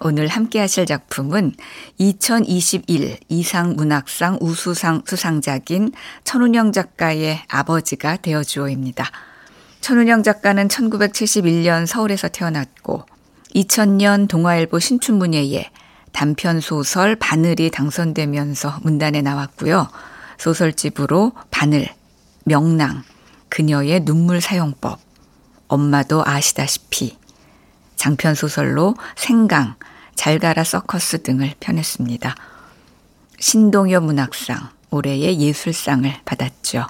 오늘 함께 하실 작품은 2021 이상문학상 우수상 수상작인 천운영 작가의 아버지가 되어주어입니다. 천운영 작가는 1971년 서울에서 태어났고 2000년 동아일보 신춘문예에 단편 소설 바늘이 당선되면서 문단에 나왔고요. 소설집으로 바늘, 명랑, 그녀의 눈물 사용법, 엄마도 아시다시피 장편 소설로 생강, 잘가라 서커스 등을 펴냈습니다. 신동엽 문학상, 올해의 예술상을 받았죠.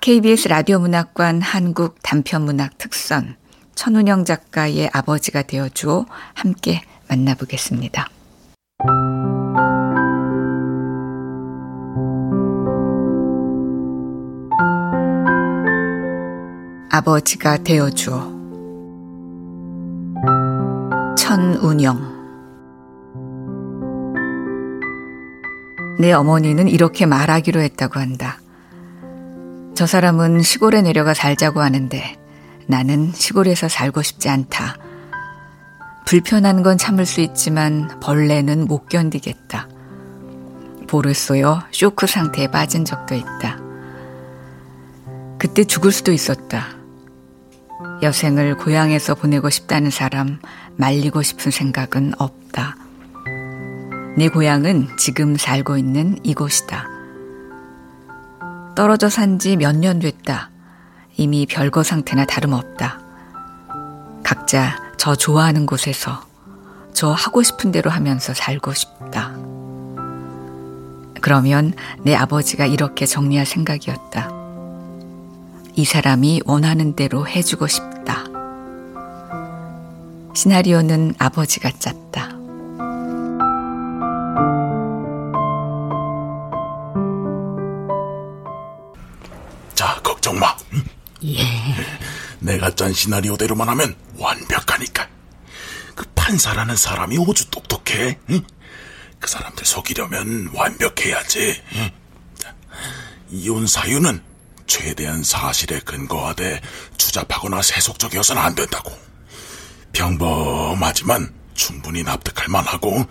KBS 라디오 문학관 한국 단편 문학 특선, 천운영 작가의 아버지가 되어 주어 함께 만나보겠습니다. 아버지가 되어 주어 천운영 내 어머니는 이렇게 말하기로 했다고 한다. 저 사람은 시골에 내려가 살자고 하는데 나는 시골에서 살고 싶지 않다. 불편한 건 참을 수 있지만 벌레는 못 견디겠다. 볼을 쏘여 쇼크 상태에 빠진 적도 있다. 그때 죽을 수도 있었다. 여생을 고향에서 보내고 싶다는 사람 말리고 싶은 생각은 없다. 내 고향은 지금 살고 있는 이곳이다. 떨어져 산 지 몇 년 됐다. 이미 별거 상태나 다름없다. 각자 저 좋아하는 곳에서 저 하고 싶은 대로 하면서 살고 싶다. 그러면 내 아버지가 이렇게 정리할 생각이었다. 이 사람이 원하는 대로 해주고 싶다. 시나리오는 아버지가 짰다. 자, 걱정 마. 응? 예. 내가 짠 시나리오대로만 하면 완벽하니까. 그 판사라는 사람이 오주 똑똑해. 응? 그 사람들 속이려면 완벽해야지. 응? 자, 이혼 사유는 최대한 사실에 근거하되 추잡하거나 세속적이어서는 안 된다고. 평범하지만 충분히 납득할 만하고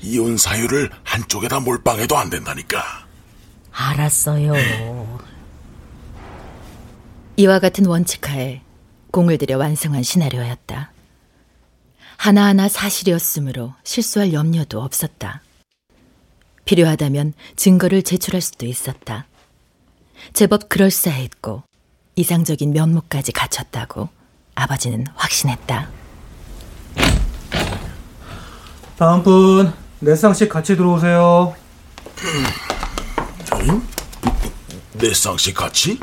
이혼 사유를 한쪽에다 몰빵해도 안 된다니까. 알았어요. 이와 같은 원칙하에 공을 들여 완성한 시나리오였다. 하나하나 사실이었으므로 실수할 염려도 없었다. 필요하다면 증거를 제출할 수도 있었다. 제법 그럴싸했고 이상적인 면모까지 갖췄다고 아버지는 확신했다. 다음 분, 내상씩 같이 들어오세요. 내 쌍씨 같이?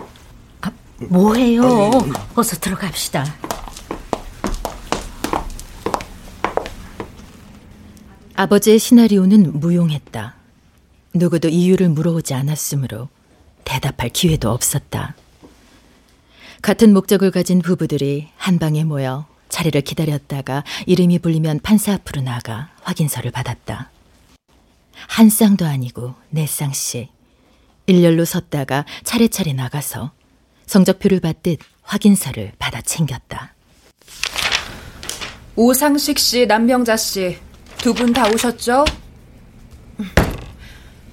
뭐해요? 어서 들어갑시다. 아버지의 시나리오는 무용했다. 누구도 이유를 물어오지 않았으므로 대답할 기회도 없었다. 같은 목적을 가진 부부들이 한 방에 모여 자리를 기다렸다가 이름이 불리면 판사 앞으로 나가 확인서를 받았다. 한 쌍도 아니고 네 쌍씩 일렬로 섰다가 차례차례 나가서 성적표를 받듯 확인서를 받아 챙겼다. 오상식 씨, 남명자 씨, 두 분 다 오셨죠?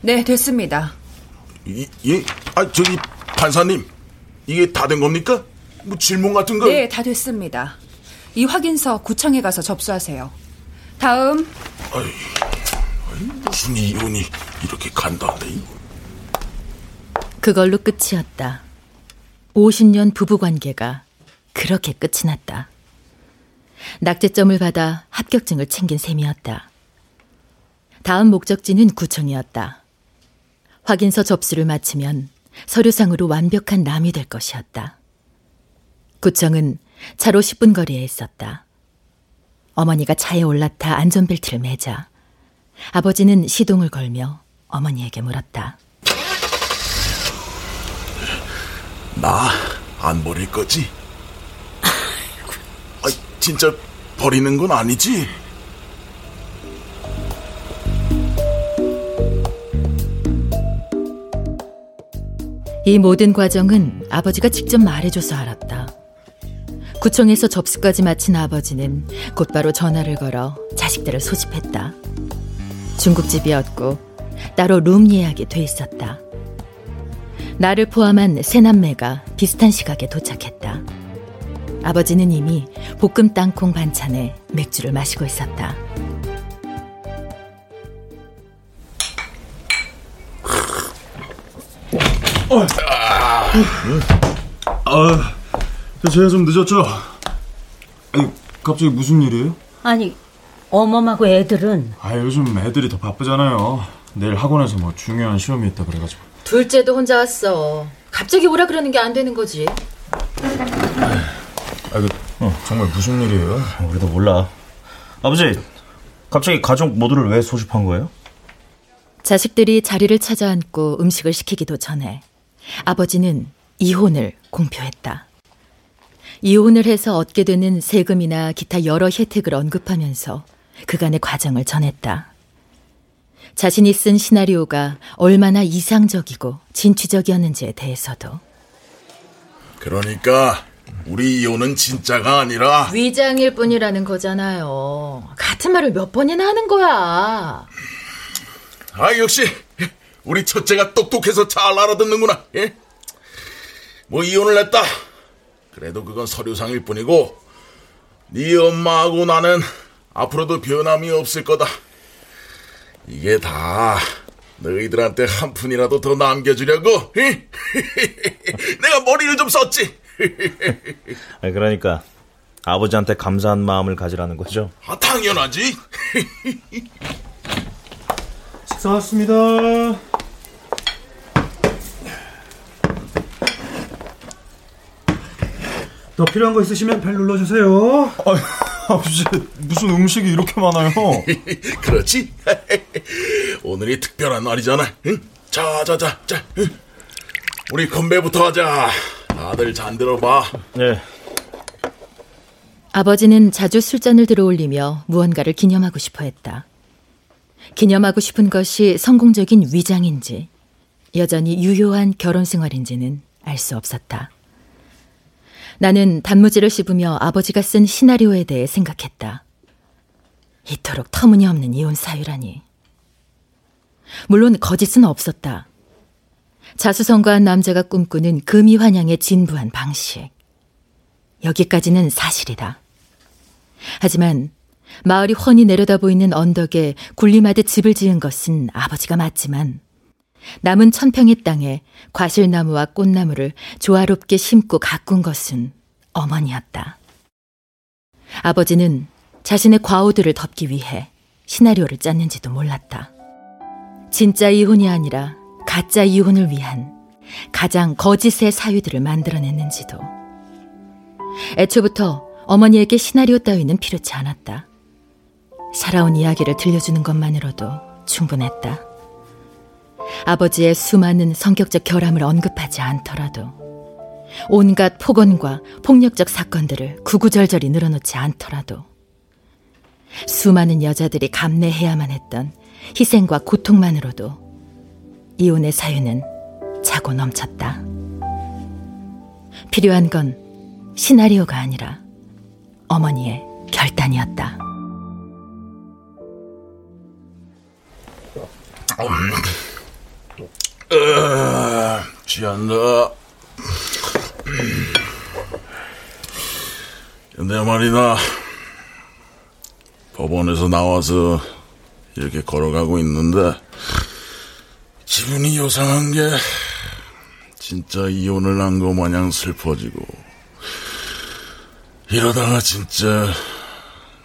네, 됐습니다. 이, 예? 아, 저기, 판사님. 이게 다 된 겁니까? 뭐 질문 같은 거? 네, 다 됐습니다. 이 확인서 구청에 가서 접수하세요. 다음. 아이, 아이, 무슨 이혼이 이렇게 간단해? 그걸로 끝이었다. 50년 부부 관계가 그렇게 끝이 났다. 낙제점을 받아 합격증을 챙긴 셈이었다. 다음 목적지는 구청이었다. 확인서 접수를 마치면 서류상으로 완벽한 남이 될 것이었다. 구청은 차로 10분 거리에 있었다. 어머니가 차에 올라타 안전벨트를 매자 아버지는 시동을 걸며 어머니에게 물었다. 나 안 버릴 거지? 아, 진짜 버리는 건 아니지? 이 모든 과정은 아버지가 직접 말해줘서 알았다. 구청에서 접수까지 마친 아버지는 곧바로 전화를 걸어 자식들을 소집했다. 중국집이었고 따로 룸 예약이 돼 있었다. 나를 포함한 세 남매가 비슷한 시각에 도착했다. 아버지는 이미 볶음 땅콩 반찬에 맥주를 마시고 있었다. 아, 제가 좀 늦었죠? 아니, 갑자기 무슨 일이에요? 아니, 어멈하고 애들은 아, 요즘 애들이 더 바쁘잖아요. 내일 학원에서 뭐 중요한 시험이 있다 그래가지고. 둘째도 혼자 왔어. 갑자기 오라 그러는 게 안 되는 거지. 아, 이거 정말 무슨 일이에요? 우리도 몰라. 아버지, 갑자기 가족 모두를 왜 소집한 거예요? 자식들이 자리를 찾아 앉고 음식을 시키기도 전에 아버지는 이혼을 공표했다. 이혼을 해서 얻게 되는 세금이나 기타 여러 혜택을 언급하면서 그간의 과정을 전했다. 자신이 쓴 시나리오가 얼마나 이상적이고 진취적이었는지에 대해서도 그러니까 우리 이혼은 진짜가 아니라 위장일 뿐이라는 거잖아요. 같은 말을 몇 번이나 하는 거야. 아 역시 우리 첫째가 똑똑해서 잘 알아듣는구나. 예? 뭐 이혼을 했다. 그래도 그건 서류상일 뿐이고 네 엄마하고 나는 앞으로도 변함이 없을 거다. 이게 다 너희들한테 한 푼이라도 더 남겨주려고 예? 내가 머리를 좀 썼지. 그러니까 아버지한테 감사한 마음을 가지라는 거죠. 아, 당연하지. 식사 왔습니다. 더 필요한 거 있으시면 벨 눌러주세요. 아, 아버지, 무슨 음식이 이렇게 많아요? 그렇지? 오늘이 특별한 날이잖아. 응? 자, 자, 자, 자. 응? 우리 건배부터 하자. 다들 잔 들어봐. 네. 아버지는 자주 술잔을 들어올리며 무언가를 기념하고 싶어 했다. 기념하고 싶은 것이 성공적인 위장인지, 여전히 유효한 결혼 생활인지는 알 수 없었다. 나는 단무지를 씹으며 아버지가 쓴 시나리오에 대해 생각했다. 이토록 터무니없는 이혼 사유라니. 물론 거짓은 없었다. 자수성가한 남자가 꿈꾸는 금이환영에 진부한 방식. 여기까지는 사실이다. 하지만 마을이 훤히 내려다 보이는 언덕에 군림하듯 집을 지은 것은 아버지가 맞지만 남은 천평의 땅에 과실나무와 꽃나무를 조화롭게 심고 가꾼 것은 어머니였다. 아버지는 자신의 과오들을 덮기 위해 시나리오를 짰는지도 몰랐다. 진짜 이혼이 아니라 가짜 이혼을 위한 가장 거짓의 사유들을 만들어냈는지도. 애초부터 어머니에게 시나리오 따위는 필요치 않았다. 살아온 이야기를 들려주는 것만으로도 충분했다. 아버지의 수많은 성격적 결함을 언급하지 않더라도 온갖 폭언과 폭력적 사건들을 구구절절히 늘어놓지 않더라도 수많은 여자들이 감내해야만 했던 희생과 고통만으로도 이혼의 사유는 차고 넘쳤다. 필요한 건 시나리오가 아니라 어머니의 결단이었다. 어, 취한다. 근데 말이다. 법원에서 나와서 이렇게 걸어가고 있는데 기분이 요상한 게 진짜 이혼을 한 거 마냥 슬퍼지고 이러다가 진짜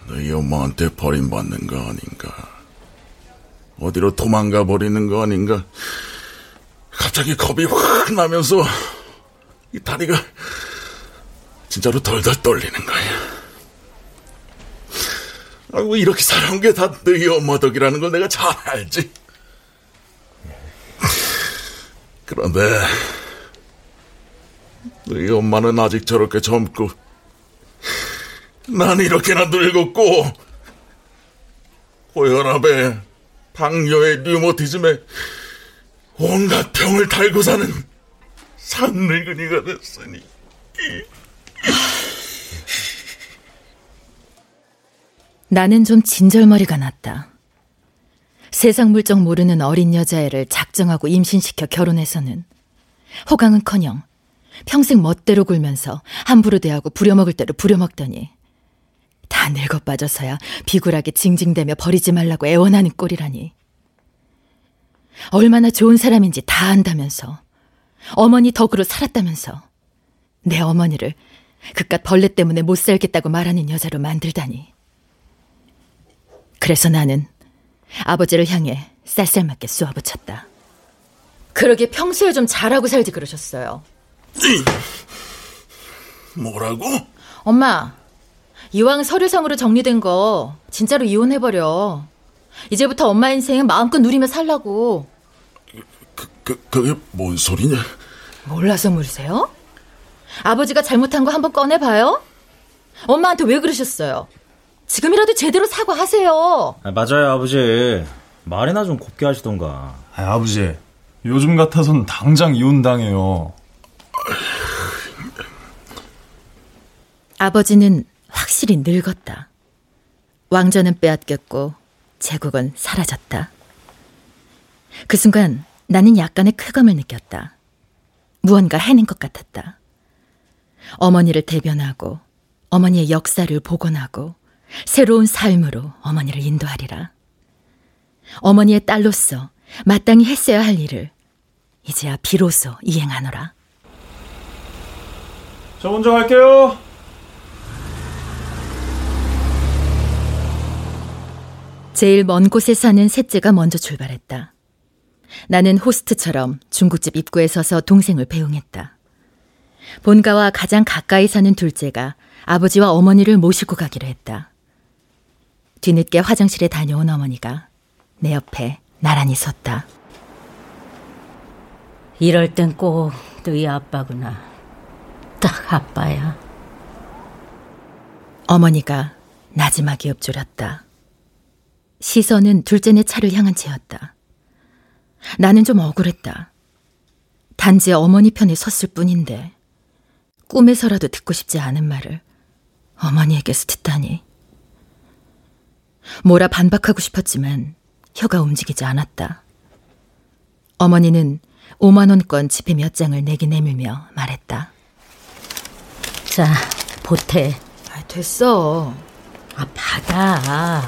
너희 엄마한테 버림받는 거 아닌가 어디로 도망가 버리는 거 아닌가 갑자기 겁이 확 나면서 이 다리가 진짜로 덜덜 떨리는 거야. 아이고 이렇게 살아온 게 다 너희 엄마 덕이라는 걸 내가 잘 알지. 그런데 너희 엄마는 아직 저렇게 젊고 난 이렇게나 늙었고 고혈압에 당뇨에 류머티즘에 온갖 병을 달고 사는 산늙은이가 됐으니 나는 좀 진절머리가 났다. 세상 물정 모르는 어린 여자애를 작정하고 임신시켜 결혼해서는 호강은커녕 평생 멋대로 굴면서 함부로 대하고 부려먹을 대로 부려먹더니 다 늙어 빠져서야 비굴하게 징징대며 버리지 말라고 애원하는 꼴이라니. 얼마나 좋은 사람인지 다 안다면서 어머니 덕으로 살았다면서 내 어머니를 그깟 벌레 때문에 못 살겠다고 말하는 여자로 만들다니. 그래서 나는 아버지를 향해 쌀쌀맞게 쏘아붙였다. 그러게 평소에 좀 잘하고 살지 그러셨어요. 뭐라고? 엄마, 이왕 서류상으로 정리된 거 진짜로 이혼해버려. 이제부터 엄마 인생 마음껏 누리며 살라고. 그, 그, 그게 뭔 소리냐? 몰라서 물으세요? 아버지가 잘못한 거 한번 꺼내봐요? 엄마한테 왜 그러셨어요? 지금이라도 제대로 사과하세요. 아, 맞아요, 아버지. 말이나 좀 곱게 하시던가. 아, 아버지. 요즘 같아선 당장 이혼당해요. 아버지는 확실히 늙었다. 왕좌는 빼앗겼고 제국은 사라졌다. 그 순간 나는 약간의 쾌감을 느꼈다. 무언가 해낸 것 같았다. 어머니를 대변하고 어머니의 역사를 복원하고 새로운 삶으로 어머니를 인도하리라. 어머니의 딸로서 마땅히 했어야 할 일을 이제야 비로소 이행하노라. 저 먼저 갈게요. 제일 먼 곳에 사는 셋째가 먼저 출발했다. 나는 호스트처럼 중국집 입구에 서서 동생을 배웅했다. 본가와 가장 가까이 사는 둘째가 아버지와 어머니를 모시고 가기로 했다. 뒤늦게 화장실에 다녀온 어머니가 내 옆에 나란히 섰다. 이럴 땐 꼭 너희 아빠구나. 딱 아빠야. 어머니가 나지막이 엎조렸다. 시선은 둘째네 차를 향한 채였다. 나는 좀 억울했다. 단지 어머니 편에 섰을 뿐인데 꿈에서라도 듣고 싶지 않은 말을 어머니에게서 듣다니. 뭐라 반박하고 싶었지만 혀가 움직이지 않았다. 어머니는 5만원권 지폐 몇 장을 내게 내밀며 말했다. 자, 보태. 아, 됐어. 아, 받아.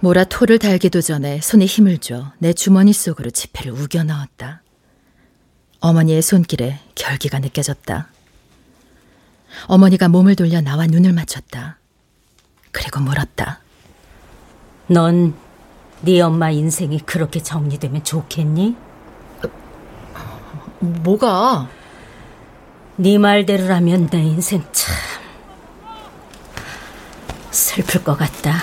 뭐라 토를 달기도 전에 손에 힘을 줘 내 주머니 속으로 지폐를 우겨 넣었다. 어머니의 손길에 결기가 느껴졌다. 어머니가 몸을 돌려 나와 눈을 맞췄다. 그리고 물었다. 넌 네 엄마 인생이 그렇게 정리되면 좋겠니? 뭐가? 네 말대로라면 내 인생 참 슬플 것 같다.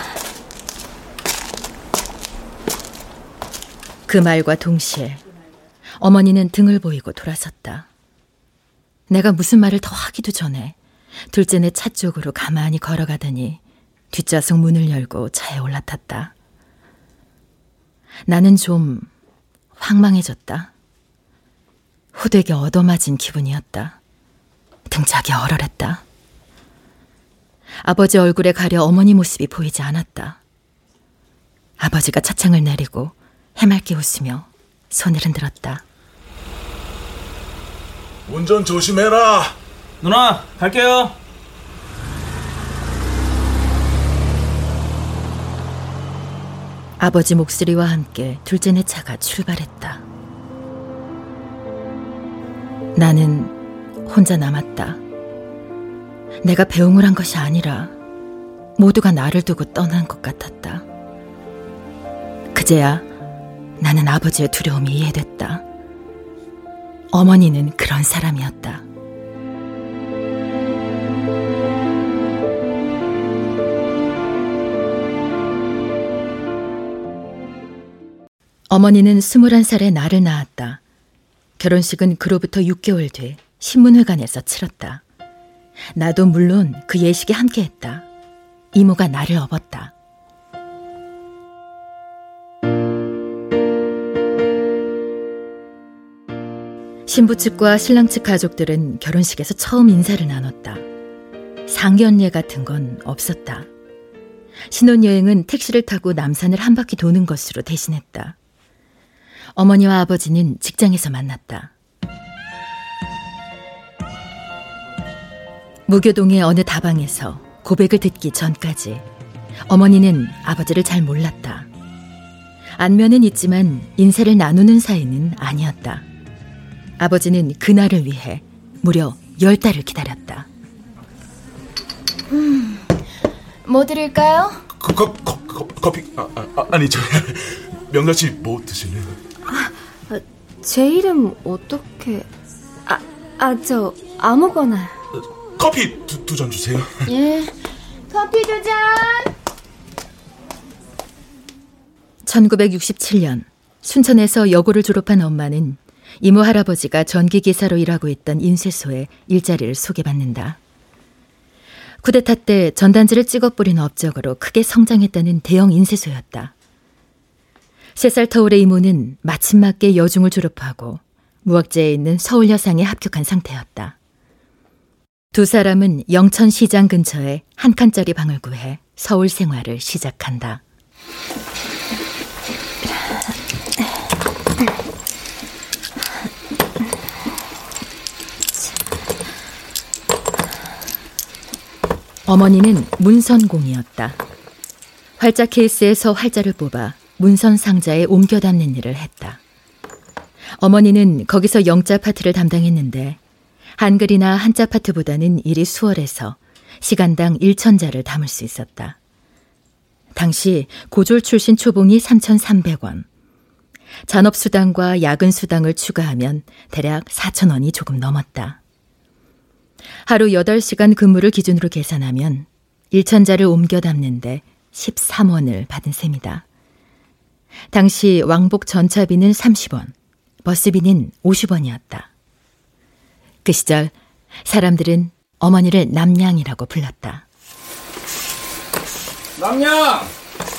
그 말과 동시에 어머니는 등을 보이고 돌아섰다. 내가 무슨 말을 더 하기도 전에 둘째네 차 쪽으로 가만히 걸어가더니 뒷좌석 문을 열고 차에 올라탔다. 나는 좀 황망해졌다. 호되게 얻어맞은 기분이었다. 등짝이 얼얼했다. 아버지 얼굴에 가려 어머니 모습이 보이지 않았다. 아버지가 차창을 내리고 해맑게 웃으며 손을 흔들었다. 운전 조심해라. 누나, 갈게요. 아버지 목소리와 함께 둘째네 차가 출발했다. 나는 혼자 남았다. 내가 배웅을 한 것이 아니라 모두가 나를 두고 떠난 것 같았다. 그제야 나는 아버지의 두려움이 이해됐다. 어머니는 그런 사람이었다. 어머니는 스물한 살에 나를 낳았다. 결혼식은 그로부터 6개월 뒤 신문회관에서 치렀다. 나도 물론 그 예식에 함께했다. 이모가 나를 업었다. 신부 측과 신랑 측 가족들은 결혼식에서 처음 인사를 나눴다. 상견례 같은 건 없었다. 신혼여행은 택시를 타고 남산을 한 바퀴 도는 것으로 대신했다. 어머니와 아버지는 직장에서 만났다. 무교동의 어느 다방에서 고백을 듣기 전까지 어머니는 아버지를 잘 몰랐다. 안면은 있지만 인사를 나누는 사이는 아니었다. 아버지는 그날을 위해 무려 열 달을 기다렸다. 음, 뭐 드릴까요? 거, 거, 거, 거, 커피 아, 아, 아 니 저 명자 씨뭐 드실래요? 아, 제 이름 어떻게 아, 아, 저 아무거나 커피 두 잔 주세요. 예. 커피 두 잔. 1967년 순천에서 여고를 졸업한 엄마는 이모 할아버지가 전기기사로 일하고 있던 인쇄소에 일자리를 소개받는다. 쿠데타 때 전단지를 찍어 뿌리는 업적으로 크게 성장했다는 대형 인쇄소였다. 세 살 터울의 이모는 마침 맞게 여중을 졸업하고 무학제에 있는 서울여상에 합격한 상태였다. 두 사람은 영천시장 근처에 한 칸짜리 방을 구해 서울 생활을 시작한다. 어머니는 문선공이었다. 활자 케이스에서 활자를 뽑아 문선 상자에 옮겨 담는 일을 했다. 어머니는 거기서 영자 파트를 담당했는데 한글이나 한자 파트보다는 일이 수월해서 시간당 1천자를 담을 수 있었다. 당시 고졸 출신 초봉이 3,300원. 잔업수당과 야근수당을 추가하면 대략 4천원이 조금 넘었다. 하루 8시간 근무를 기준으로 계산하면 1천자를 옮겨 담는데 13원을 받은 셈이다. 당시 왕복 전차비는 30원, 버스비는 50원이었다. 그 시절 사람들은 어머니를 남냥이라고 불렀다. 남냥!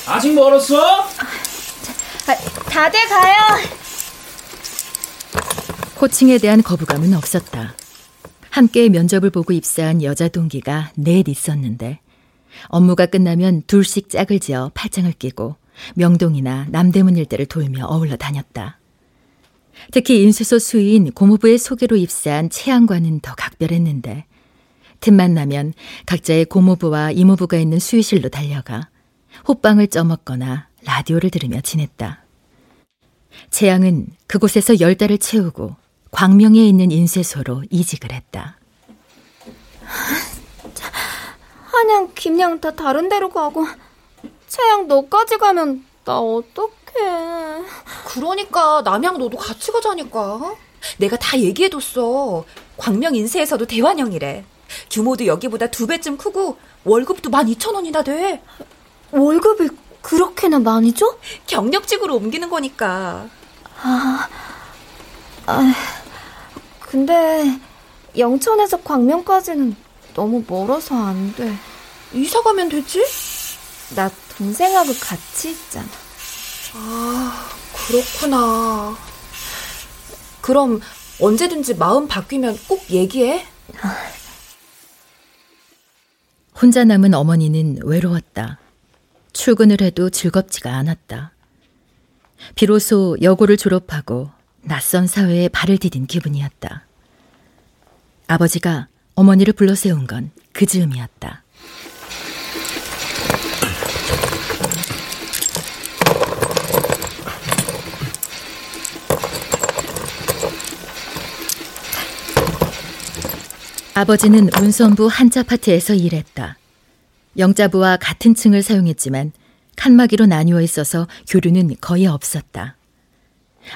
아직 멀었어? 아, 다들 가요! 호칭에 대한 거부감은 없었다. 함께 면접을 보고 입사한 여자 동기가 넷 있었는데 업무가 끝나면 둘씩 짝을 지어 팔짱을 끼고 명동이나 남대문 일대를 돌며 어울러 다녔다. 특히 인쇄소 수위인 고모부의 소개로 입사한 채양과는 더 각별했는데 틈만 나면 각자의 고모부와 이모부가 있는 수의실로 달려가 호빵을 쪄먹거나 라디오를 들으며 지냈다. 채양은 그곳에서 열 달을 채우고 광명에 있는 인쇄소로 이직을 했다. 한양, 김양 다 다른 데로 가고 채양 너까지 가면 나 어떡해. 그러니까 남양 너도 같이 가자니까. 내가 다 얘기해뒀어. 광명 인쇄에서도 대환영이래. 규모도 여기보다 두 배쯤 크고 월급도 12,000원이나 돼. 월급을 그렇게나 많이 줘? 경력직으로 옮기는 거니까. 아, 아 근데 영천에서 광명까지는 너무 멀어서 안 돼. 이사 가면 되지? 나 동생하고 같이 있잖아. 아, 그렇구나. 그럼 언제든지 마음 바뀌면 꼭 얘기해. 혼자 남은 어머니는 외로웠다. 출근을 해도 즐겁지가 않았다. 비로소 여고를 졸업하고 낯선 사회에 발을 디딘 기분이었다. 아버지가 어머니를 불러 세운 건 그 즈음이었다. 아버지는 문선부 한자 파트에서 일했다. 영자부와 같은 층을 사용했지만 칸막이로 나뉘어 있어서 교류는 거의 없었다.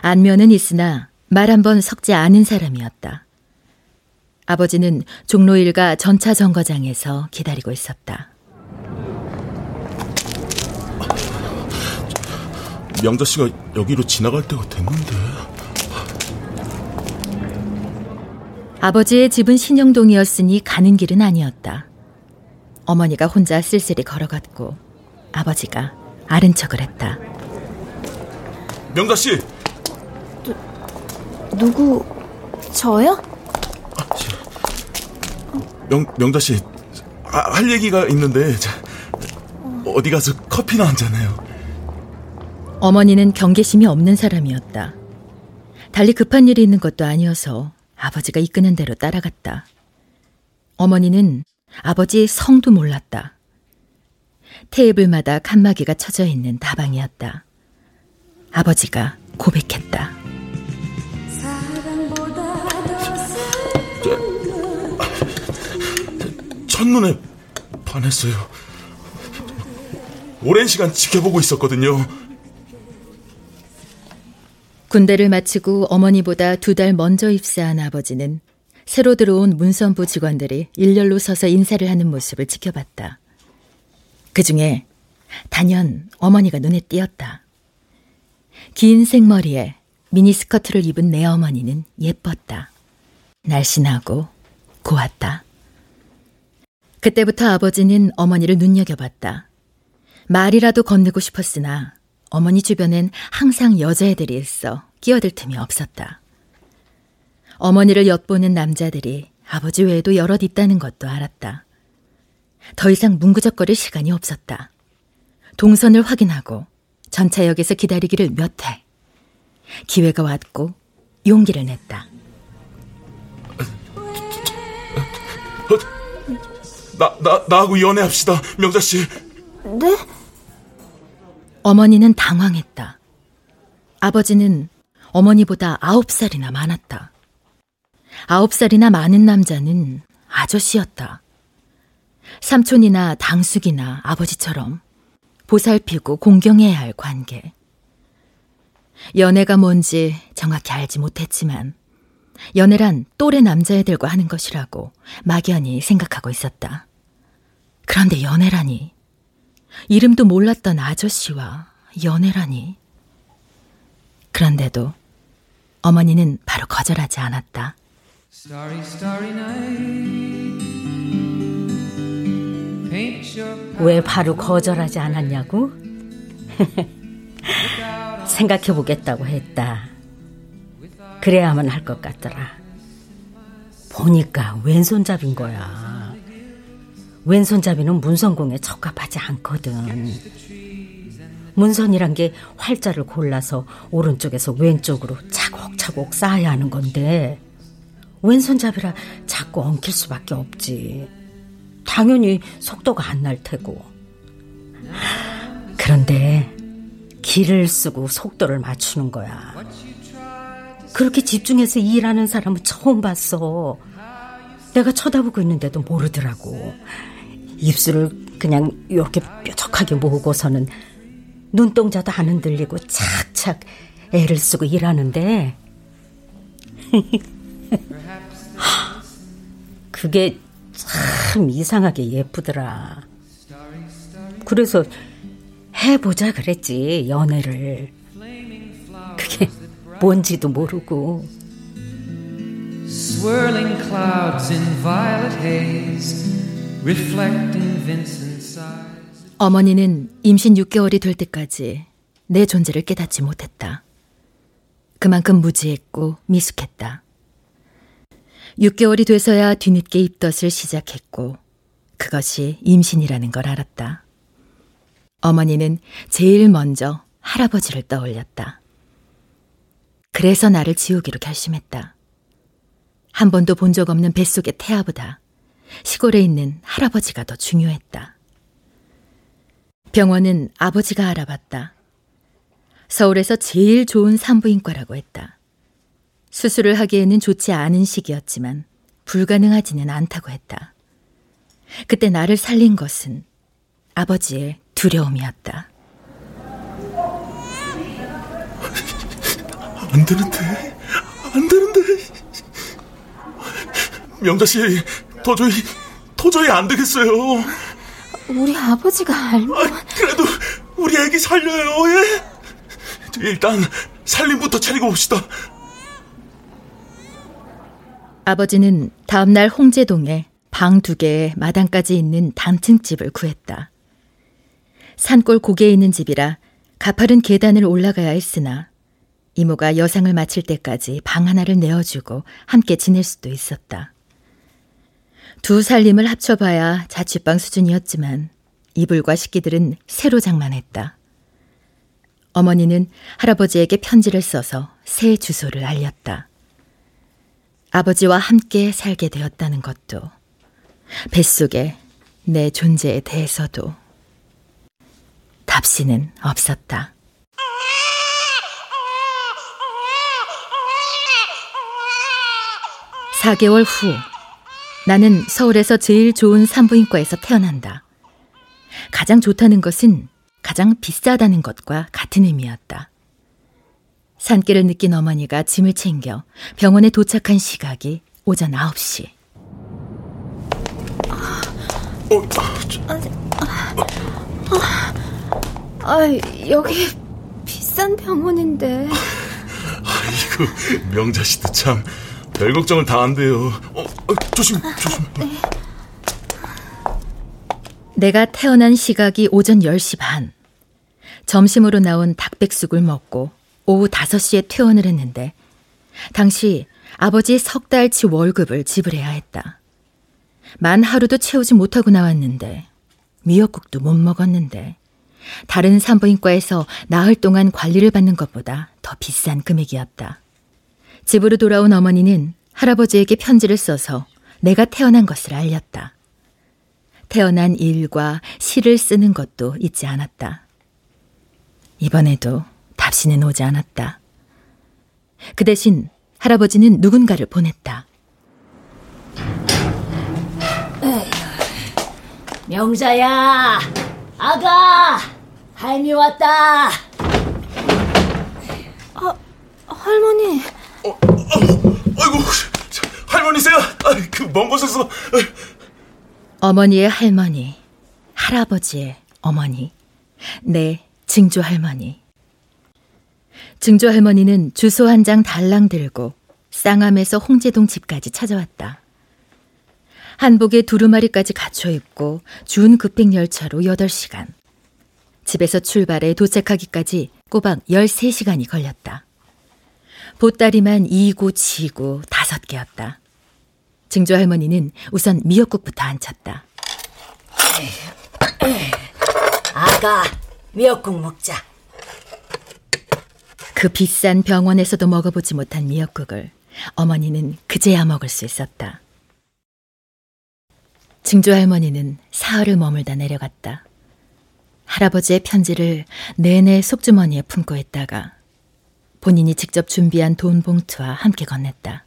안면은 있으나 말 한 번 섞지 않은 사람이었다. 아버지는 종로 일가 전차 정거장에서 기다리고 있었다. 명자 씨가 여기로 지나갈 때가 됐는데. 아버지의 집은 신영동이었으니 가는 길은 아니었다. 어머니가 혼자 쓸쓸히 걸어갔고 아버지가 아른 척을 했다. 명자 씨. 누구 저요? 명 명자 씨. 아, 할 얘기가 있는데 자, 어디 가서 커피나 한 잔 해요. 어머니는 경계심이 없는 사람이었다. 달리 급한 일이 있는 것도 아니어서 아버지가 이끄는 대로 따라갔다. 어머니는 아버지의 성도 몰랐다. 테이블마다 칸막이가 쳐져 있는 다방이었다. 아버지가 고백했다. 첫눈에 반했어요. 오랜 시간 지켜보고 있었거든요. 군대를 마치고 어머니보다 두 달 먼저 입사한 아버지는 새로 들어온 문선부 직원들이 일렬로 서서 인사를 하는 모습을 지켜봤다. 그 중에 단연 어머니가 눈에 띄었다. 긴 생머리에 미니스커트를 입은 내 어머니는 예뻤다. 날씬하고 고왔다. 그때부터 아버지는 어머니를 눈여겨봤다. 말이라도 건네고 싶었으나 어머니 주변엔 항상 여자애들이 있어 끼어들 틈이 없었다. 어머니를 엿보는 남자들이 아버지 외에도 여럿 있다는 것도 알았다. 더 이상 뭉구적거릴 시간이 없었다. 동선을 확인하고 전차역에서 기다리기를 몇 회. 기회가 왔고 용기를 냈다. 나, 나, 나하고 연애합시다, 명자 씨. 네? 어머니는 당황했다. 아버지는 어머니보다 아홉 살이나 많았다. 아홉 살이나 많은 남자는 아저씨였다. 삼촌이나 당숙이나 아버지처럼 보살피고 공경해야 할 관계. 연애가 뭔지 정확히 알지 못했지만 연애란 또래 남자애들과 하는 것이라고 막연히 생각하고 있었다. 그런데 연애라니 이름도 몰랐던 아저씨와 연애라니. 그런데도 어머니는 바로 거절하지 않았다. 왜 바로 거절하지 않았냐고? 생각해 보겠다고 했다. 그래야만 할 것 같더라. 보니까 왼손잡인 거야. 왼손잡이는 문선공에 적합하지 않거든. 문선이란 게 활자를 골라서 오른쪽에서 왼쪽으로 차곡차곡 쌓아야 하는 건데 왼손잡이라 자꾸 엉킬 수밖에 없지. 당연히 속도가 안 날 테고. 그런데 길을 쓰고 속도를 맞추는 거야. 그렇게 집중해서 일하는 사람은 처음 봤어. 내가 쳐다보고 있는데도 모르더라고. 입술을 그냥 이렇게 뾰족하게 모으고서는 눈동자도 안 흔들리고 착착 애를 쓰고 일하는데 그게 참 이상하게 예쁘더라. 그래서 해보자 그랬지, 연애를. 그게 뭔지도 모르고. Swirling clouds in violet haze. 어머니는 임신 6개월이 될 때까지 내 존재를 깨닫지 못했다. 그만큼 무지했고 미숙했다. 6개월이 돼서야 뒤늦게 입덧을 시작했고 그것이 임신이라는 걸 알았다. 어머니는 제일 먼저 할아버지를 떠올렸다. 그래서 나를 지우기로 결심했다. 한 번도 본 적 없는 뱃속의 태아보다 시골에 있는 할아버지가 더 중요했다. 병원은 아버지가 알아봤다. 서울에서 제일 좋은 산부인과라고 했다. 수술을 하기에는 좋지 않은 시기였지만 불가능하지는 않다고 했다. 그때 나를 살린 것은 아버지의 두려움이었다. 안 되는데, 안 되는데. 명자 씨, 도저히, 도저히 안 되겠어요. 우리 아버지가 알면. 아, 그래도 우리 애기 살려요, 예? 일단 살림부터 차리고 봅시다. 아버지는 다음날 홍제동에 방 두 개에 마당까지 있는 단층집을 구했다. 산골 고개에 있는 집이라 가파른 계단을 올라가야 했으나 이모가 여상을 마칠 때까지 방 하나를 내어주고 함께 지낼 수도 있었다. 두 살림을 합쳐봐야 자취방 수준이었지만 이불과 식기들은 새로 장만했다. 어머니는 할아버지에게 편지를 써서 새 주소를 알렸다. 아버지와 함께 살게 되었다는 것도, 뱃속에 내 존재에 대해서도 답시는 없었다. (4개월) 후 나는 서울에서 제일 좋은 산부인과에서 태어난다. 가장 좋다는 것은 가장 비싸다는 것과 같은 의미였다. 산길을 느낀 어머니가 짐을 챙겨 병원에 도착한 시각이 오전 9시. 아, 여기 비싼 병원인데. 아이고, 명자씨도 참 별 걱정을 다 한대요. 어, 어, 조심, 조심. 내가 태어난 시각이 오전 10시 반. 점심으로 나온 닭백숙을 먹고 오후 5시에 퇴원을 했는데 당시 아버지 석 달치 월급을 지불해야 했다. 만 하루도 채우지 못하고 나왔는데 미역국도 못 먹었는데 다른 산부인과에서 나흘 동안 관리를 받는 것보다 더 비싼 금액이었다. 집으로 돌아온 어머니는 할아버지에게 편지를 써서 내가 태어난 것을 알렸다. 태어난 일과 시를 쓰는 것도 잊지 않았다. 이번에도 답시는 오지 않았다. 그 대신 할아버지는 누군가를 보냈다. 명자야, 아가, 할미 왔다. 아, 할머니. 어, 어, 아이고, 할머니세요? 아, 그먼 곳에서. 어머니의 할머니, 할아버지의 어머니, 내 증조 할머니. 증조 할머니는 주소 한 장 달랑 들고 쌍암에서 홍제동 집까지 찾아왔다. 한복에 두루마리까지 갖춰 입고 준 급행 열차로 8시간. 집에서 출발해 도착하기까지 꼬박 13시간이 걸렸다. 보따리만 이고 지고 다섯 개였다. 증조 할머니는 우선 미역국부터 안쳤다. 아가, 미역국 먹자. 그 비싼 병원에서도 먹어보지 못한 미역국을 어머니는 그제야 먹을 수 있었다. 증조 할머니는 사흘을 머물다 내려갔다. 할아버지의 편지를 내내 속주머니에 품고 있다가 본인이 직접 준비한 돈 봉투와 함께 건넸다.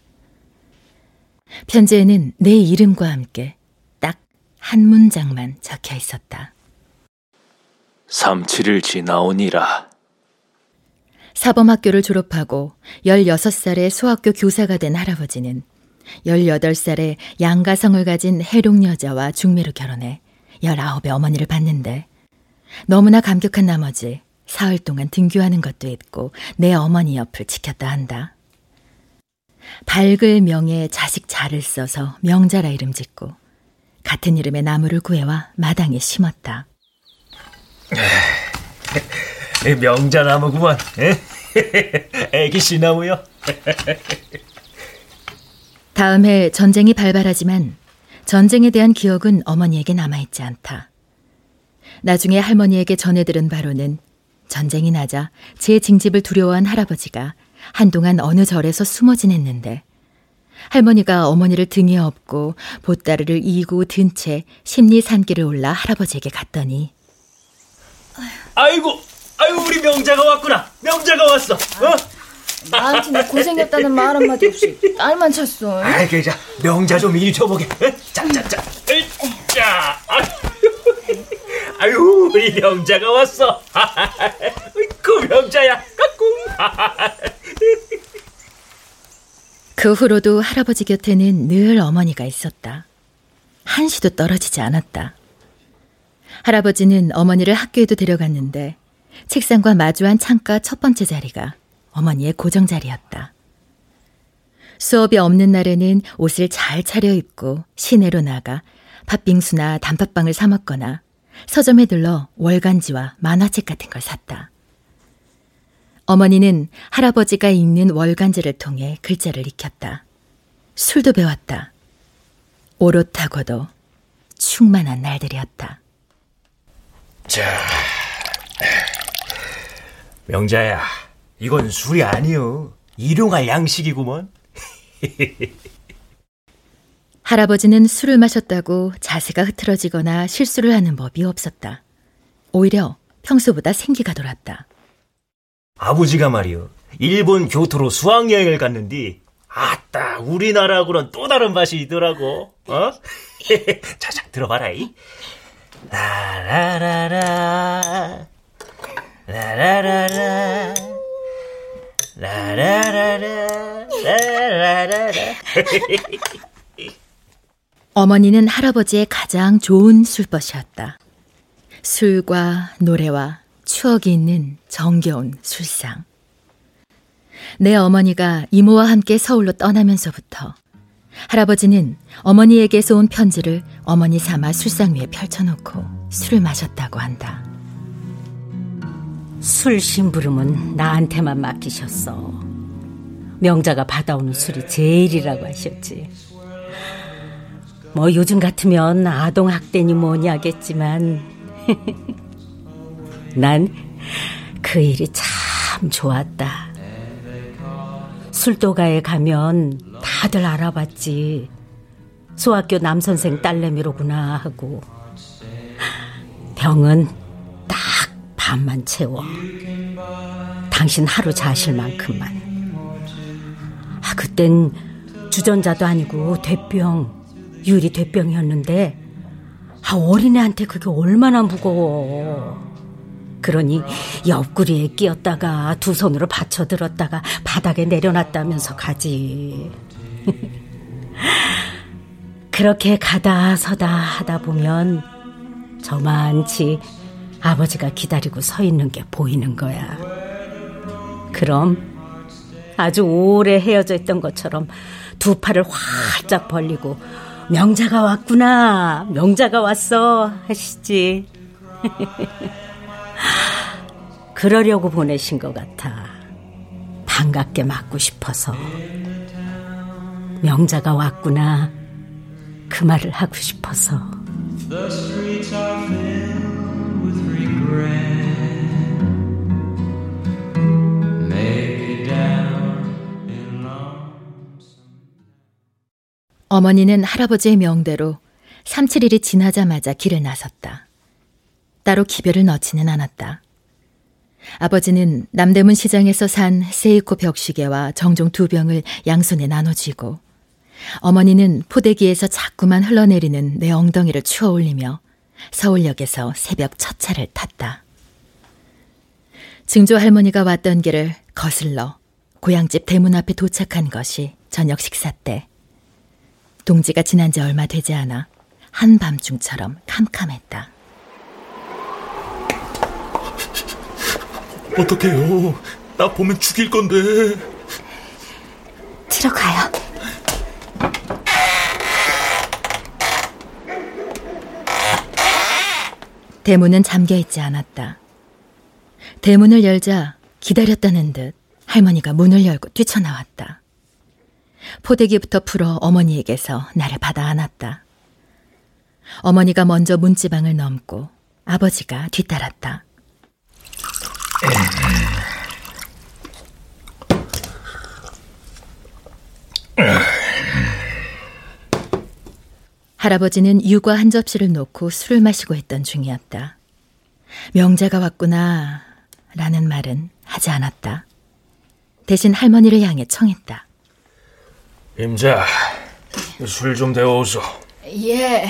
편지에는 내 이름과 함께 딱 한 문장만 적혀 있었다. 3, 7일 지나오니라. 사범학교를 졸업하고 16살에 소학교 교사가 된 할아버지는 18살에 양가성을 가진 해룡 여자와 중매로 결혼해 19의 어머니를 봤는데 너무나 감격한 나머지 사흘 동안 등교하는 것도 있고 내 어머니 옆을 지켰다 한다. 밝을 명에 자식 자를 써서 명자라 이름 짓고 같은 이름의 나무를 구해와 마당에 심었다. 명자 나무구만. 애기 씨나무요. 다음 해 전쟁이 발발하지만 전쟁에 대한 기억은 어머니에게 남아있지 않다. 나중에 할머니에게 전해들은 바로는 전쟁이 나자 제 징집을 두려워한 할아버지가 한동안 어느 절에서 숨어 지냈는데 할머니가 어머니를 등에 업고 보따리를 이고 든 채 심리 산길을 올라 할아버지에게 갔더니 아이고, 아이고 우리 명자가 왔구나. 명자가 왔어. 어? 나한테 고생했다는 말 한마디 없이 딸만 찼어. 아이, 그자 명자 좀 이리 줘보게. 자자자. 자. 아유, 우리 명자가 왔어. 그 명자야. 그 후로도 할아버지 곁에는 늘 어머니가 있었다. 한시도 떨어지지 않았다. 할아버지는 어머니를 학교에도 데려갔는데 책상과 마주한 창가 첫 번째 자리가 어머니의 고정 자리였다. 수업이 없는 날에는 옷을 잘 차려입고 시내로 나가 팥빙수나 단팥빵을 사 먹거나 서점에 들러 월간지와 만화책 같은 걸 샀다. 어머니는 할아버지가 읽는 월간지를 통해 글자를 익혔다. 술도 배웠다. 오롯하고도 충만한 날들이었다. 자, 명자야, 이건 술이 아니요. 일용할 양식이구먼. 할아버지는 술을 마셨다고 자세가 흐트러지거나 실수를 하는 법이 없었다. 오히려 평소보다 생기가 돌았다. 아버지가 말이요. 일본 교토로 수학여행을 갔는데 아따 우리나라하고는 또 다른 맛이 있더라고. 어? 자자 들어봐라 이. 라라라라 라라라라 라라라라 라라라라 어머니는 할아버지의 가장 좋은 술벗이었다. 술과 노래와 추억이 있는 정겨운 술상. 내 어머니가 이모와 함께 서울로 떠나면서부터 할아버지는 어머니에게서 온 편지를 어머니 삼아 술상 위에 펼쳐놓고 술을 마셨다고 한다. 술 심부름은 나한테만 맡기셨어. 명자가 받아오는 술이 제일이라고 하셨지. 뭐 요즘 같으면 아동학대니 뭐니 하겠지만 난 그 일이 참 좋았다. 술도가에 가면 다들 알아봤지. 소학교 남선생 딸내미로구나 하고. 병은 딱 반만 채워. 당신 하루 자실 만큼만. 아, 그땐 주전자도 아니고 대병, 유리 대병이었는데, 아, 어린애한테 그게 얼마나 무거워. 그러니 옆구리에 끼었다가 두 손으로 받쳐들었다가 바닥에 내려놨다면서 가지. 그렇게 가다 서다 하다 보면 저만치 아버지가 기다리고 서 있는 게 보이는 거야. 그럼 아주 오래 헤어져 있던 것처럼 두 팔을 활짝 벌리고 명자가 왔구나, 명자가 왔어 하시지. 그러려고 보내신 것 같아. 반갑게 맞고 싶어서. 명자가 왔구나. 그 말을 하고 싶어서. 어머니는 할아버지의 명대로 3,7일이 지나자마자 길을 나섰다. 따로 기별을 넣지는 않았다. 아버지는 남대문 시장에서 산 세이코 벽시계와 정종 두 병을 양손에 나눠쥐고 어머니는 포대기에서 자꾸만 흘러내리는 내 엉덩이를 추어 올리며 서울역에서 새벽 첫 차를 탔다. 증조 할머니가 왔던 길을 거슬러 고향집 대문 앞에 도착한 것이 저녁 식사 때. 동지가 지난 지 얼마 되지 않아 한밤중처럼 캄캄했다. 어떡해요. 나 보면 죽일 건데. 들어가요. 대문은 잠겨 있지 않았다. 대문을 열자 기다렸다는 듯 할머니가 문을 열고 뛰쳐나왔다. 포대기부터 풀어 어머니에게서 나를 받아 안았다. 어머니가 먼저 문지방을 넘고 아버지가 뒤따랐다. 할아버지는 유과 한 접시를 놓고 술을 마시고 있던 중이었다. 명자가 왔구나, 라는 말은 하지 않았다. 대신 할머니를 향해 청했다. 임자, 술 좀 데워오소. 예.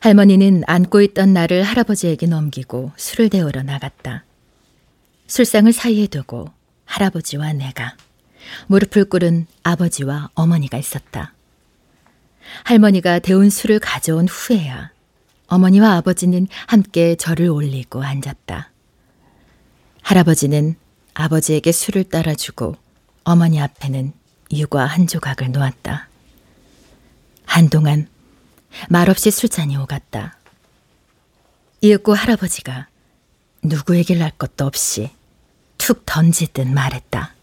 할머니는 안고 있던 나를 할아버지에게 넘기고 술을 데우러 나갔다. 술상을 사이에 두고 할아버지와 내가, 무릎을 꿇은 아버지와 어머니가 있었다. 할머니가 데운 술을 가져온 후에야 어머니와 아버지는 함께 절을 올리고 앉았다. 할아버지는 아버지에게 술을 따라주고 어머니 앞에는 유과 한 조각을 놓았다. 한동안 말없이 술잔이 오갔다. 이윽고 할아버지가 누구에게 날 것도 없이 툭 던지듯 말했다.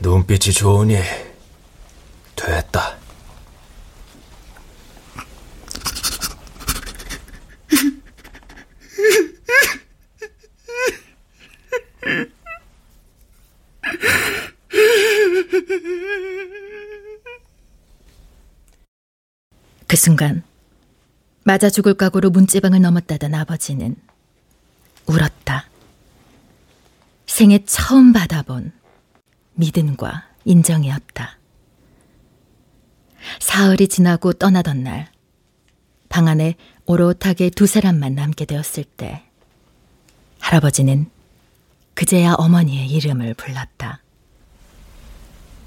눈빛이 좋으니 됐다. 그 순간 맞아 죽을 각오로 문지방을 넘었다던 아버지는 울었다. 생애 처음 받아본 믿음과 인정이었다. 사흘이 지나고 떠나던 날, 방 안에 오롯하게 두 사람만 남게 되었을 때, 할아버지는 그제야 어머니의 이름을 불렀다.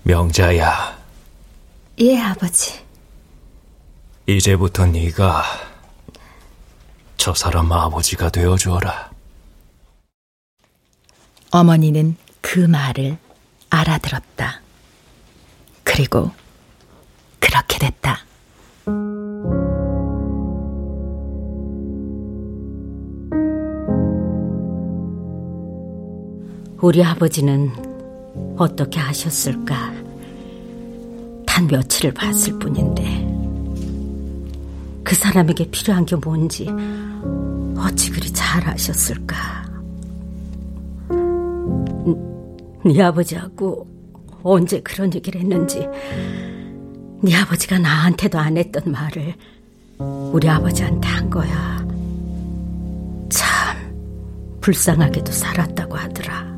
명자야, 예, 아버지. 이제부터 네가 저 사람 아버지가 되어 주어라. 어머니는 그 말을 알아들었다. 그리고 그렇게 됐다. 우리 아버지는 어떻게 하셨을까? 단 며칠을 봤을 뿐인데 그 사람에게 필요한 게 뭔지 어찌 그리 잘 아셨을까? 네 아버지하고 언제 그런 얘기를 했는지 네 아버지가 나한테도 안 했던 말을 우리 아버지한테 한 거야. 참 불쌍하게도 살았다고 하더라.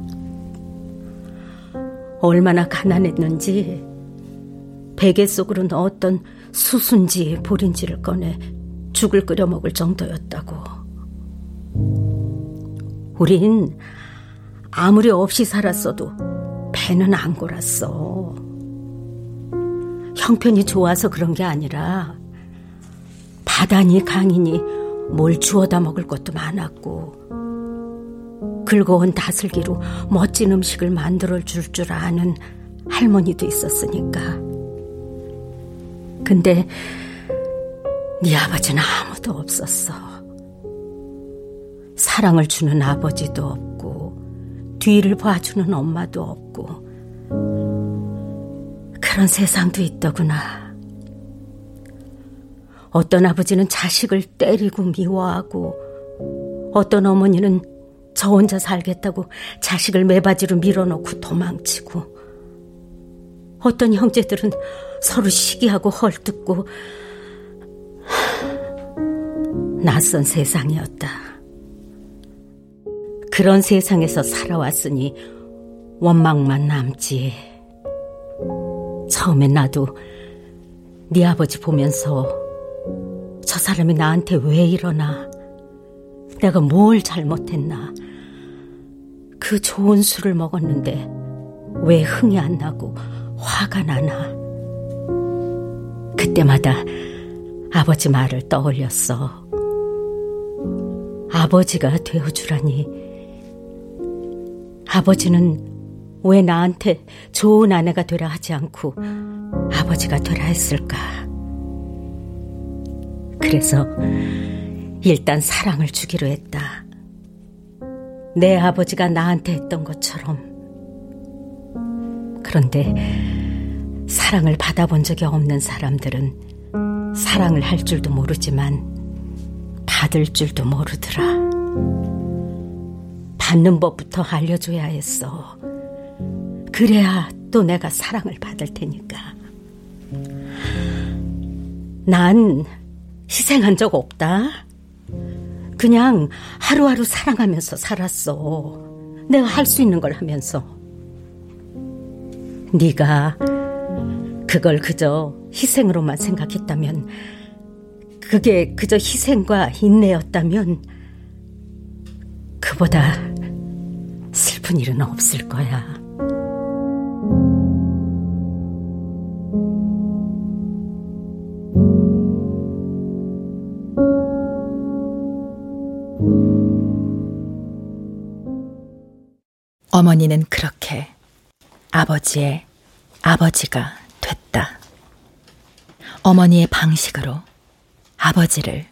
얼마나 가난했는지 베개 속으로 넣었던 수순지 보린지를 꺼내 죽을 끓여 먹을 정도였다고. 우린 아무리 없이 살았어도 배는 안 골았어. 형편이 좋아서 그런 게 아니라 바다니 강이니 뭘 주워다 먹을 것도 많았고 긁어온 다슬기로 멋진 음식을 만들어 줄줄 아는 할머니도 있었으니까. 근데 네 아버지는 아무도 없었어. 사랑을 주는 아버지도 없고 뒤를 봐주는 엄마도 없고 그런 세상도 있더구나. 어떤 아버지는 자식을 때리고 미워하고 어떤 어머니는 저 혼자 살겠다고 자식을 매바지로 밀어놓고 도망치고 어떤 형제들은 서로 시기하고 헐뜯고 낯선 세상이었다. 그런 세상에서 살아왔으니 원망만 남지. 처음엔 나도 네 아버지 보면서 저 사람이 나한테 왜 이러나 내가 뭘 잘못했나 그 좋은 술을 먹었는데 왜 흥이 안 나고 화가 나나 그때마다 아버지 말을 떠올렸어 아버지가 되어주라니 아버지는 왜 나한테 좋은 아내가 되라 하지 않고 아버지가 되라 했을까? 그래서 일단 사랑을 주기로 했다. 내 아버지가 나한테 했던 것처럼. 그런데 사랑을 받아본 적이 없는 사람들은 사랑을 할 줄도 모르지만 받을 줄도 모르더라. 받는 법부터 알려줘야 했어. 그래야 또 내가 사랑을 받을 테니까. 난 희생한 적 없다. 그냥 하루하루 사랑하면서 살았어. 내가 할 수 있는 걸 하면서. 네가 그걸 그저 희생으로만 생각했다면 그게 그저 희생과 인내였다면 그보다 슬픈 일은 없을 거야. 어머니는 그렇게 아버지의 아버지가 됐다. 어머니의 방식으로 아버지를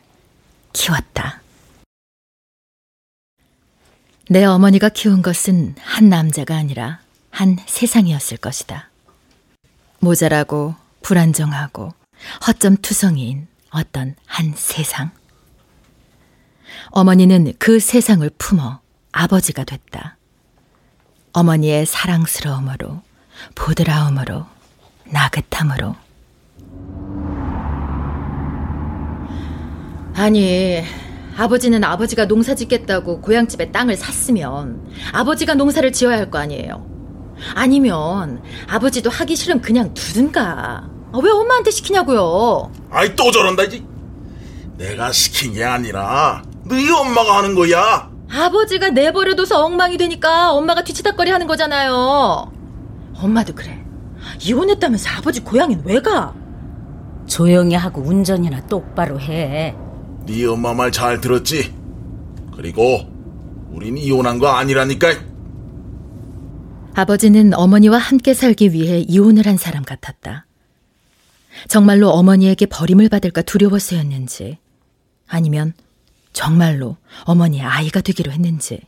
키웠다. 내 어머니가 키운 것은 한 남자가 아니라 한 세상이었을 것이다. 모자라고 불안정하고 허점투성이인 어떤 한 세상. 어머니는 그 세상을 품어 아버지가 됐다. 어머니의 사랑스러움으로, 보드라움으로, 나긋함으로. 아니, 아버지는 아버지가 농사 짓겠다고 고향집에 땅을 샀으면 아버지가 농사를 지어야 할 거 아니에요. 아니면 아버지도 하기 싫으면 그냥 두든가. 아, 왜 엄마한테 시키냐고요? 아이 또 저런다 지 내가 시킨 게 아니라 너희 엄마가 하는 거야. 아버지가 내버려둬서 엉망이 되니까 엄마가 뒤치다거리 하는 거잖아요. 엄마도 그래. 이혼했다면서 아버지 고향인 왜 가? 조용히 하고 운전이나 똑바로 해. 네 엄마 말 잘 들었지? 그리고 우린 이혼한 거 아니라니까. 아버지는 어머니와 함께 살기 위해 이혼을 한 사람 같았다. 정말로 어머니에게 버림을 받을까 두려워서였는지, 아니면 정말로 어머니의 아이가 되기로 했는지,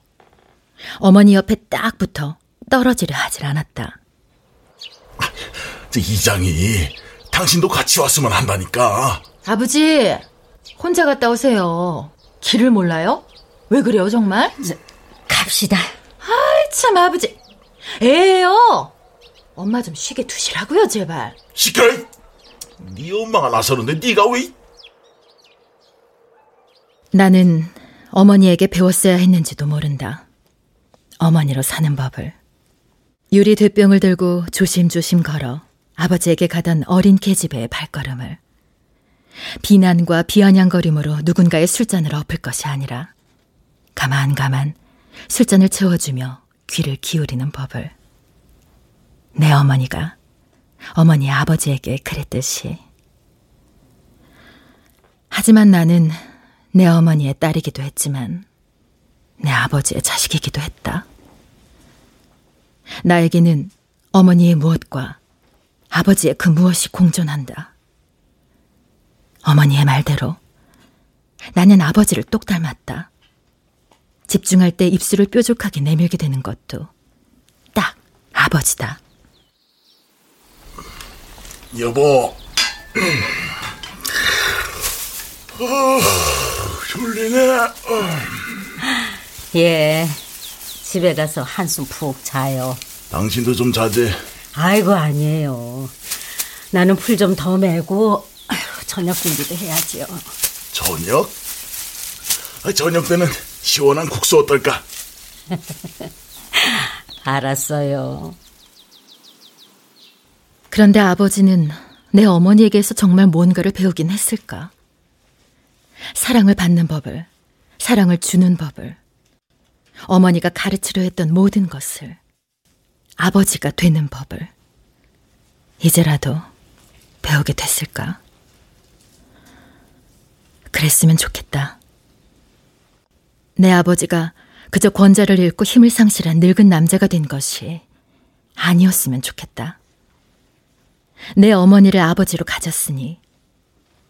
어머니 옆에 딱 붙어 떨어지려 하질 않았다. 저 이장이 당신도 같이 왔으면 한다니까. 아버지, 혼자 갔다 오세요. 길을 몰라요? 왜 그래요, 정말? 갑시다. 아이, 참, 아버지. 에요! 엄마 좀 쉬게 두시라고요, 제발. 시끄러! 네 엄마가 나서는데 네가 왜? 나는 어머니에게 배웠어야 했는지도 모른다. 어머니로 사는 법을. 유리 뒷병을 들고 조심조심 걸어 아버지에게 가던 어린 계집애의 발걸음을. 비난과 비아냥거림으로 누군가의 술잔을 엎을 것이 아니라 가만 가만 술잔을 채워주며 귀를 기울이는 법을. 내 어머니가 어머니 아버지에게 그랬듯이. 하지만 나는 내 어머니의 딸이기도 했지만 내 아버지의 자식이기도 했다. 나에게는 어머니의 무엇과 아버지의 그 무엇이 공존한다. 어머니의 말대로 나는 아버지를 똑 닮았다. 집중할 때 입술을 뾰족하게 내밀게 되는 것도 딱 아버지다. 여보. 어, 졸리네. 어. 예. 집에 가서 한숨 푹 자요. 당신도 좀 자제. 아이고, 아니에요. 나는 풀 좀 더 메고 저녁 준비도 해야지요. 저녁? 아, 저녁 때는 시원한 국수 어떨까? 알았어요. 그런데 아버지는 내 어머니에게서 정말 뭔가를 배우긴 했을까? 사랑을 받는 법을, 사랑을 주는 법을, 어머니가 가르치려 했던 모든 것을, 아버지가 되는 법을, 이제라도 배우게 됐을까? 그랬으면 좋겠다. 내 아버지가 그저 권자를 잃고 힘을 상실한 늙은 남자가 된 것이 아니었으면 좋겠다. 내 어머니를 아버지로 가졌으니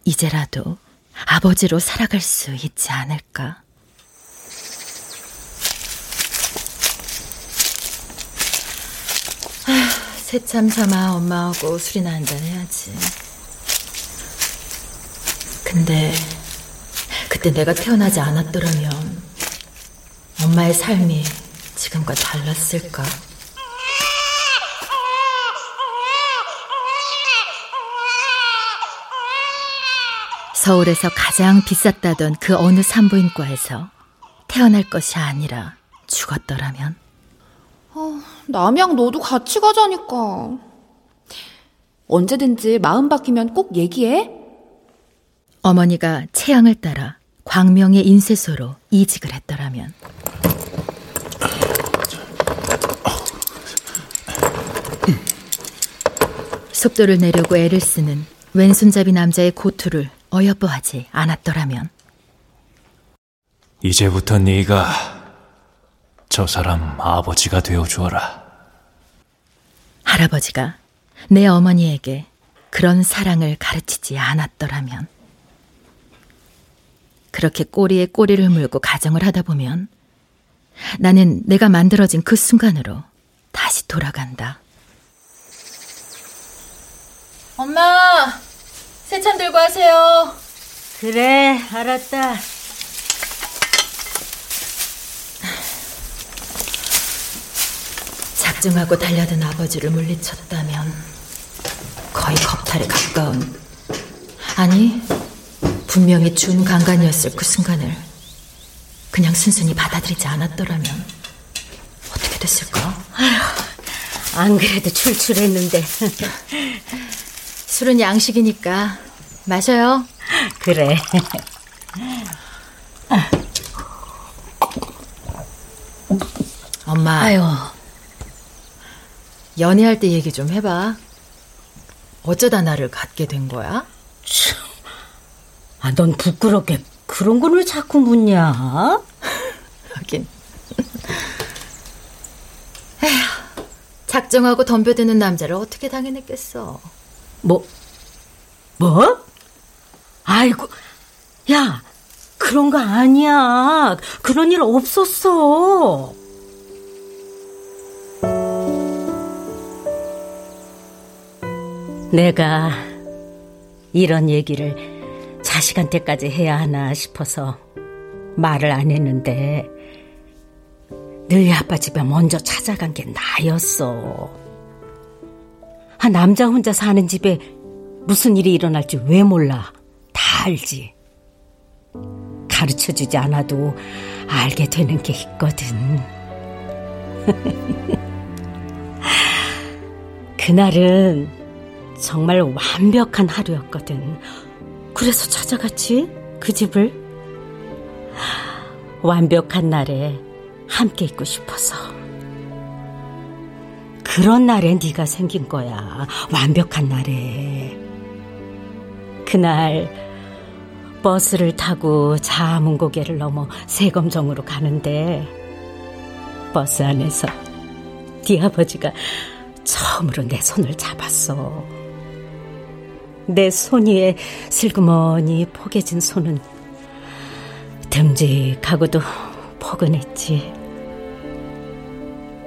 이제라도 아버지로 살아갈 수 있지 않을까. 새참 삼아 엄마하고 술이나 한잔 해야지. 근데 그때 내가 태어나지 않았더라면 엄마의 삶이 지금과 달랐을까? 서울에서 가장 비쌌다던 그 어느 산부인과에서 태어날 것이 아니라 죽었더라면? 어, 남양 너도 같이 가자니까. 언제든지 마음 바뀌면 꼭 얘기해. 어머니가 채양을 따라 광명의 인쇄소로 이직을 했더라면. 속도를 내려고 애를 쓰는 왼손잡이 남자의 고투를 어여뻐하지 않았더라면. 이제부터 네가 저 사람 아버지가 되어 주어라. 할아버지가 내 어머니에게 그런 사랑을 가르치지 않았더라면 그렇게 꼬리에 꼬리를 물고 가정을 하다 보면 나는 내가 만들어진 그 순간으로 다시 돌아간다. 엄마, 세찬 들고 하세요. 그래, 알았다. 작정하고 달려든 아버지를 물리쳤다면 거의 겁탈에 가까운 아니 분명히 준강간이었을 그 순간을 그냥 순순히 받아들이지 않았더라면 어떻게 됐을까? 아휴, 안 그래도 출출했는데 술은 양식이니까 마셔요. 그래. 엄마. 아유. 연애할 때 얘기 좀 해봐. 어쩌다 나를 갖게 된 거야? 아, 넌 부끄럽게 그런 걸 왜 자꾸 묻냐? 하긴. 에휴, 작정하고 덤벼드는 남자를 어떻게 당해냈겠어. 뭐, 뭐? 아이고, 야, 그런 거 아니야. 그런 일 없었어. 내가 이런 얘기를 자식한테까지 해야 하나 싶어서 말을 안 했는데 너희 아빠 집에 먼저 찾아간 게 나였어. 아, 남자 혼자 사는 집에 무슨 일이 일어날지 왜 몰라? 다 알지. 가르쳐 주지 않아도 알게 되는 게 있거든. 그날은 정말 완벽한 하루였거든. 그래서 찾아갔지, 그 집을. 완벽한 날에 함께 있고 싶어서. 그런 날에 네가 생긴 거야. 완벽한 날에. 그날 버스를 타고 자문고개를 넘어 세검정으로 가는데 버스 안에서 네 아버지가 처음으로 내 손을 잡았어. 내 손 위에 슬그머니 포개진 손은 듬직하고도 포근했지.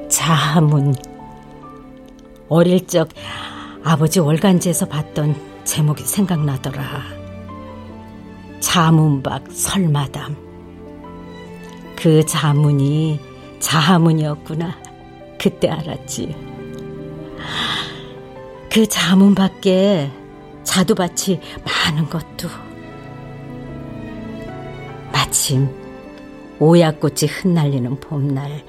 자문. 어릴 적 아버지 월간지에서 봤던 제목이 생각나더라. 자문박 설마담. 그 자문이 자문이었구나. 그때 알았지. 그 자문 밖에 자두밭이 많은 것도. 마침 오약꽃이 흩날리는 봄날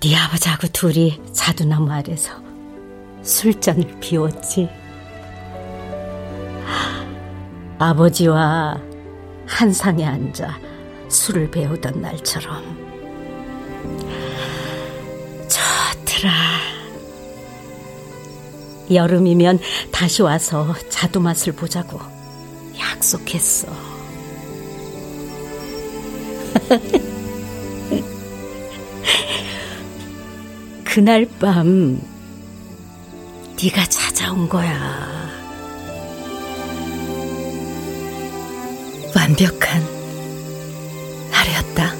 네 아버지하고 둘이 자두나무 아래서 술잔을 비웠지. 아버지와 한 상에 앉아 술을 배우던 날처럼 좋더라 여름이면 다시 와서 자두 맛을 보자고 약속했어. 그날 밤 네가 찾아온 거야. 완벽한 하루였다.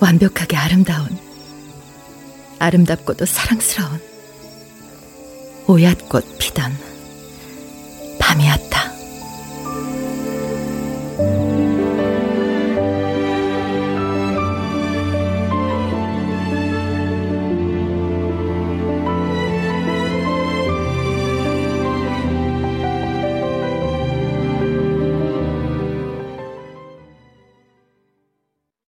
완벽하게 아름다운, 아름답고도 사랑스러운 오얏꽃 피던 밤이었다.